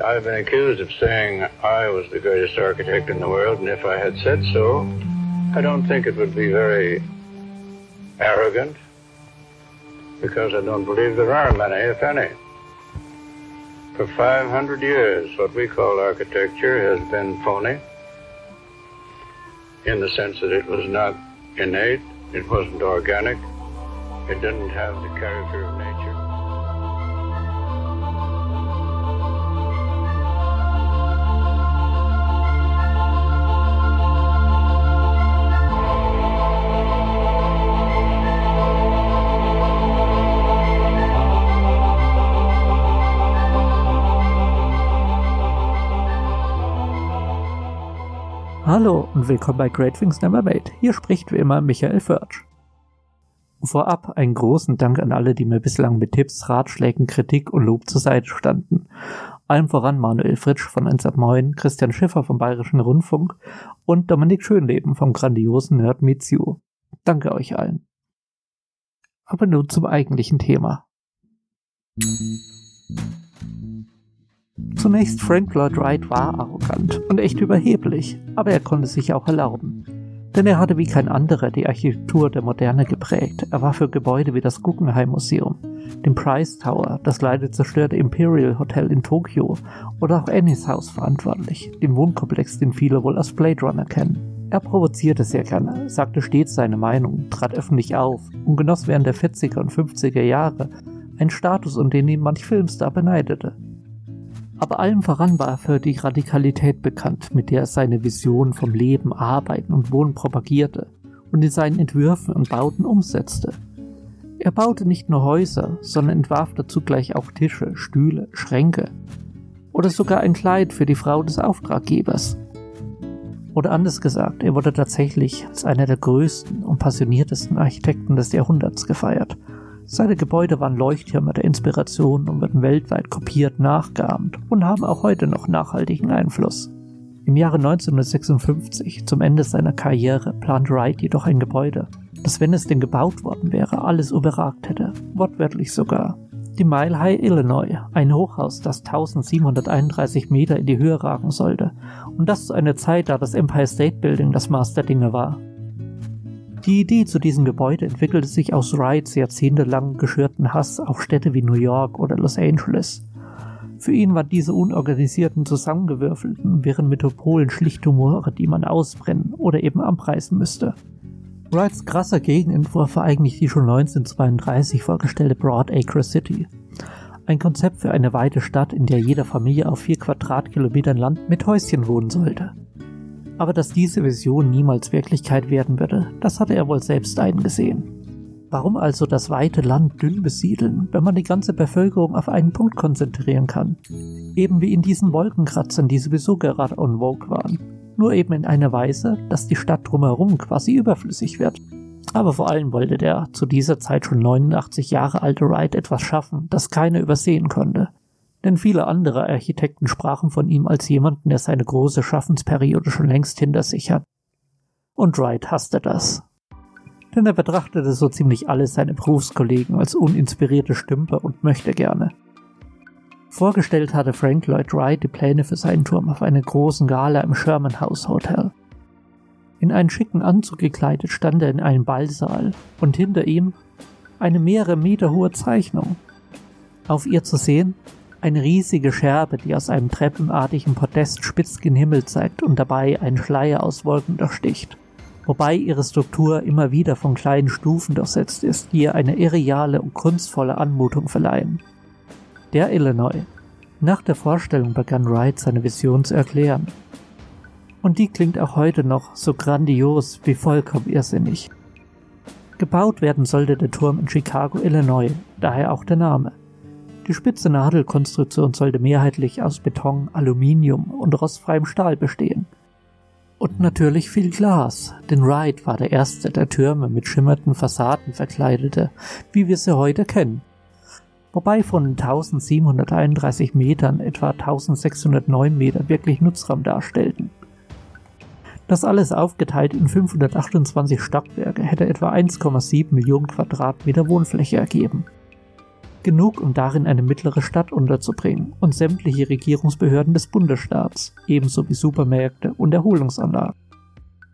I've been accused of saying I was the greatest architect in the world, and if I had said so, I don't think it would be very arrogant, because I don't believe there are many, if any. For 500 years, what we call architecture has been phony, in the sense that it was not innate, it wasn't organic, it didn't have the character of Hallo und willkommen bei Great Things Never Made. Hier spricht wie immer Michael Förtsch. Vorab einen großen Dank an alle, die mir bislang mit Tipps, Ratschlägen, Kritik und Lob zur Seite standen. Allem voran Manuel Fritsch von 1 Christian Schiffer vom Bayerischen Rundfunk und Dominik Schönleben vom grandiosen Nerd Mitsu. Danke euch allen. Aber nun zum eigentlichen Thema. Zunächst Frank Lloyd Wright war arrogant und echt überheblich, aber er konnte sich auch erlauben. Denn er hatte wie kein anderer die Architektur der Moderne geprägt. Er war für Gebäude wie das Guggenheim Museum, den Price Tower, das leider zerstörte Imperial Hotel in Tokio oder auch Annie's House verantwortlich, dem Wohnkomplex, den viele wohl als Blade Runner kennen. Er provozierte sehr gerne, sagte stets seine Meinung, trat öffentlich auf und genoss während der 40er und 50er Jahre einen Status, um den ihn manch Filmstar beneidete. Aber allem voran war er für die Radikalität bekannt, mit der er seine Vision vom Leben, Arbeiten und Wohnen propagierte und in seinen Entwürfen und Bauten umsetzte. Er baute nicht nur Häuser, sondern entwarf dazu gleich auch Tische, Stühle, Schränke oder sogar ein Kleid für die Frau des Auftraggebers. Oder anders gesagt, er wurde tatsächlich als einer der größten und passioniertesten Architekten des Jahrhunderts gefeiert seine Gebäude waren Leuchttürme der Inspiration und werden weltweit kopiert, nachgeahmt und haben auch heute noch nachhaltigen Einfluss. Im Jahre 1956, zum Ende seiner Karriere, plante Wright jedoch ein Gebäude, das, wenn es denn gebaut worden wäre, alles überragt hätte, wortwörtlich sogar. Die Mile High Illinois, ein Hochhaus, das 1731 Meter in die Höhe ragen sollte, und das zu einer Zeit, da das Empire State Building das Maß der Dinge war. Die Idee zu diesem Gebäude entwickelte sich aus Wrights jahrzehntelang geschürten Hass auf Städte wie New York oder Los Angeles. Für ihn waren diese unorganisierten, zusammengewürfelten, während Metropolen schlicht Humore, die man ausbrennen oder eben abreißen müsste. Wrights krasser Gegenentwurf war eigentlich die schon 1932 vorgestellte Broadacre City. Ein Konzept für eine weite Stadt, in der jede Familie auf vier Quadratkilometern Land mit Häuschen wohnen sollte. Aber dass diese Vision niemals Wirklichkeit werden würde, das hatte er wohl selbst eingesehen. Warum also das weite Land dünn besiedeln, wenn man die ganze Bevölkerung auf einen Punkt konzentrieren kann? Eben wie in diesen Wolkenkratzern, die sowieso gerade on vogue waren. Nur eben in einer Weise, dass die Stadt drumherum quasi überflüssig wird. Aber vor allem wollte der zu dieser Zeit schon 89 Jahre alte Wright etwas schaffen, das keiner übersehen konnte denn viele andere Architekten sprachen von ihm als jemanden, der seine große Schaffensperiode schon längst hinter sich hat. Und Wright hasste das. Denn er betrachtete so ziemlich alle seine Berufskollegen als uninspirierte Stümper und möchte gerne. Vorgestellt hatte Frank Lloyd Wright die Pläne für seinen Turm auf einer großen Gala im Sherman House Hotel. In einen schicken Anzug gekleidet stand er in einem Ballsaal und hinter ihm eine mehrere Meter hohe Zeichnung. Auf ihr zu sehen eine riesige Scherbe, die aus einem treppenartigen Podest spitz gen Himmel zeigt und dabei einen Schleier aus Wolken durchsticht. Wobei ihre Struktur immer wieder von kleinen Stufen durchsetzt ist, die ihr eine irreale und kunstvolle Anmutung verleihen. Der Illinois. Nach der Vorstellung begann Wright seine Vision zu erklären. Und die klingt auch heute noch so grandios wie vollkommen irrsinnig. Gebaut werden sollte der Turm in Chicago, Illinois, daher auch der Name. Die spitze Nadelkonstruktion sollte mehrheitlich aus Beton, Aluminium und rostfreiem Stahl bestehen. Und natürlich viel Glas, denn Wright war der erste, der Türme mit schimmernden Fassaden verkleidete, wie wir sie heute kennen. Wobei von 1731 Metern etwa 1609 Meter wirklich Nutzraum darstellten. Das alles aufgeteilt in 528 Stockwerke hätte etwa 1,7 Millionen Quadratmeter Wohnfläche ergeben. Genug, um darin eine mittlere Stadt unterzubringen und sämtliche Regierungsbehörden des Bundesstaats, ebenso wie Supermärkte und Erholungsanlagen.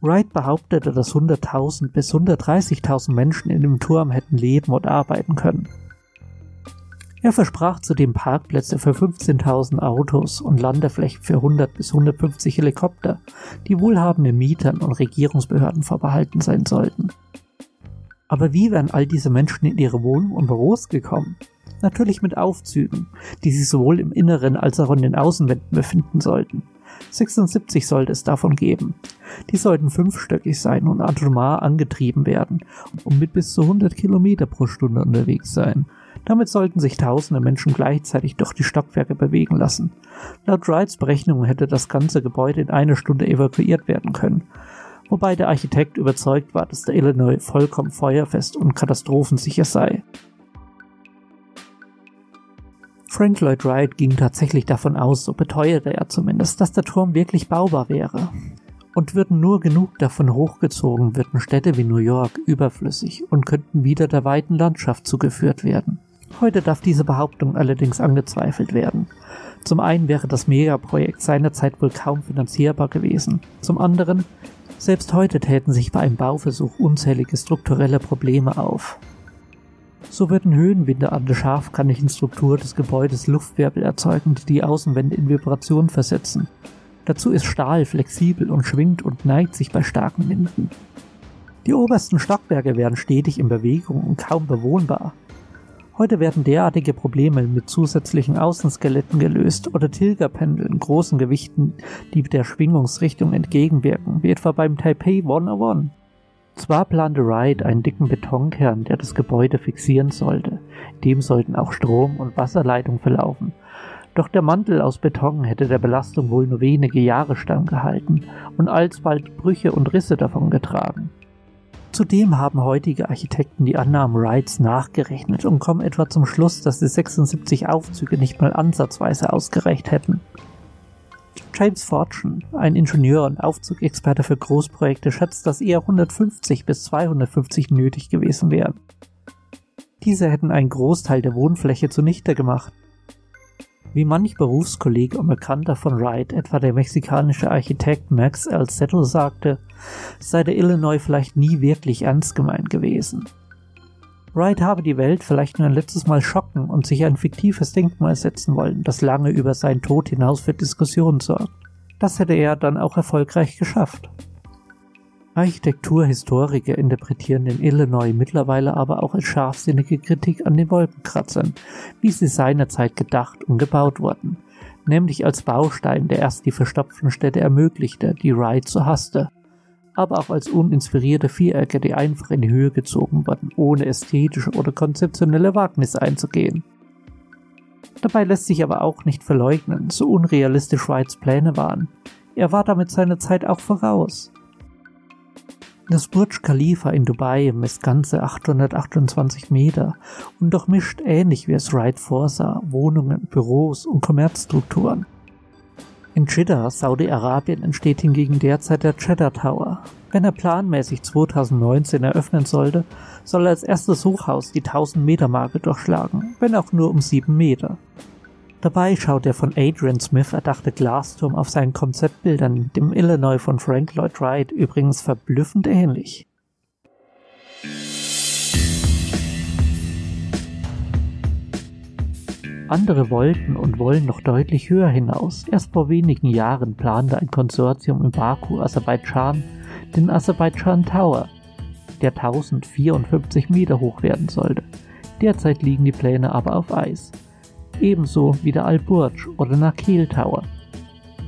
Wright behauptete, dass 100.000 bis 130.000 Menschen in dem Turm hätten leben und arbeiten können. Er versprach zudem Parkplätze für 15.000 Autos und Landeflächen für 100 bis 150 Helikopter, die wohlhabenden Mietern und Regierungsbehörden vorbehalten sein sollten. Aber wie wären all diese Menschen in ihre Wohnungen und Büros gekommen? Natürlich mit Aufzügen, die sich sowohl im Inneren als auch in den Außenwänden befinden sollten. 76 sollte es davon geben. Die sollten fünfstöckig sein und atomar angetrieben werden und mit bis zu 100 Kilometer pro Stunde unterwegs sein. Damit sollten sich tausende Menschen gleichzeitig durch die Stockwerke bewegen lassen. Laut Wrights Berechnungen hätte das ganze Gebäude in einer Stunde evakuiert werden können, wobei der Architekt überzeugt war, dass der Illinois vollkommen feuerfest und katastrophensicher sei. Frank Lloyd Wright ging tatsächlich davon aus, so beteuerte er zumindest, dass der Turm wirklich baubar wäre. Und würden nur genug davon hochgezogen, würden Städte wie New York überflüssig und könnten wieder der weiten Landschaft zugeführt werden. Heute darf diese Behauptung allerdings angezweifelt werden. Zum einen wäre das Megaprojekt seinerzeit wohl kaum finanzierbar gewesen. Zum anderen, selbst heute täten sich bei einem Bauversuch unzählige strukturelle Probleme auf. So würden Höhenwinde an der scharfkantigen Struktur des Gebäudes Luftwirbel erzeugen, die die Außenwände in Vibration versetzen. Dazu ist Stahl flexibel und schwingt und neigt sich bei starken Winden. Die obersten Stockwerke wären stetig in Bewegung und kaum bewohnbar. Heute werden derartige Probleme mit zusätzlichen Außenskeletten gelöst oder Tilgerpendeln großen Gewichten, die der Schwingungsrichtung entgegenwirken, wie etwa beim Taipei 101. Zwar plante Wright einen dicken Betonkern, der das Gebäude fixieren sollte. Dem sollten auch Strom- und Wasserleitungen verlaufen. Doch der Mantel aus Beton hätte der Belastung wohl nur wenige Jahre standgehalten und alsbald Brüche und Risse davongetragen. Zudem haben heutige Architekten die Annahmen Wrights nachgerechnet und kommen etwa zum Schluss, dass die 76 Aufzüge nicht mal ansatzweise ausgereicht hätten. James Fortune, ein Ingenieur und Aufzugexperte für Großprojekte, schätzt, dass eher 150 bis 250 nötig gewesen wären. Diese hätten einen Großteil der Wohnfläche zunichte gemacht. Wie manch Berufskollege und Bekannter von Wright, etwa der mexikanische Architekt Max. Settle sagte, sei der Illinois vielleicht nie wirklich ernst gemeint gewesen. Wright habe die Welt vielleicht nur ein letztes Mal schocken und sich ein fiktives Denkmal setzen wollen, das lange über seinen Tod hinaus für Diskussionen sorgt. Das hätte er dann auch erfolgreich geschafft. Architekturhistoriker interpretieren den Illinois mittlerweile aber auch als scharfsinnige Kritik an den Wolkenkratzern, wie sie seinerzeit gedacht und gebaut wurden, nämlich als Baustein, der erst die verstopften Städte ermöglichte, die Wright so hasste aber auch als uninspirierte Vierecke, die einfach in die Höhe gezogen wurden, ohne ästhetische oder konzeptionelle Wagnisse einzugehen. Dabei lässt sich aber auch nicht verleugnen, so unrealistisch Wrights Pläne waren. Er war damit seiner Zeit auch voraus. Das Burj Khalifa in Dubai misst ganze 828 Meter und durchmischt ähnlich wie es Wright vorsah Wohnungen, Büros und Kommerzstrukturen. In Jeddah, Saudi-Arabien, entsteht hingegen derzeit der Cheddar Tower. Wenn er planmäßig 2019 eröffnen sollte, soll er als erstes Hochhaus die 1000 Meter Marke durchschlagen, wenn auch nur um 7 Meter. Dabei schaut der von Adrian Smith erdachte Glasturm auf seinen Konzeptbildern dem Illinois von Frank Lloyd Wright übrigens verblüffend ähnlich. Andere wollten und wollen noch deutlich höher hinaus. Erst vor wenigen Jahren plante ein Konsortium in Baku, Aserbaidschan, den Aserbaidschan Tower, der 1054 Meter hoch werden sollte. Derzeit liegen die Pläne aber auf Eis. Ebenso wie der Al-Burj oder Nakheel Tower,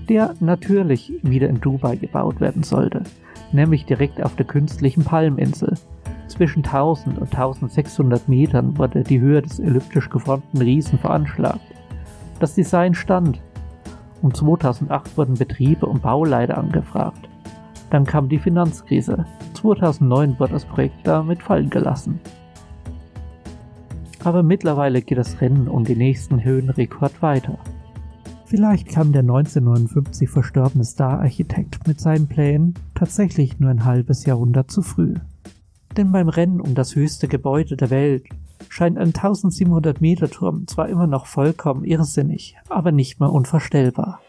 der natürlich wieder in Dubai gebaut werden sollte, nämlich direkt auf der künstlichen Palminsel, zwischen 1000 und 1600 Metern wurde die Höhe des elliptisch geformten Riesen veranschlagt. Das Design stand. Um 2008 wurden Betriebe und Bauleiter angefragt. Dann kam die Finanzkrise. 2009 wurde das Projekt damit fallen gelassen. Aber mittlerweile geht das Rennen um den nächsten Höhenrekord weiter. Vielleicht kam der 1959 verstorbene Star-Architekt mit seinen Plänen tatsächlich nur ein halbes Jahrhundert zu früh. Denn beim Rennen um das höchste Gebäude der Welt scheint ein 1700 Meter Turm zwar immer noch vollkommen irrsinnig, aber nicht mehr unvorstellbar.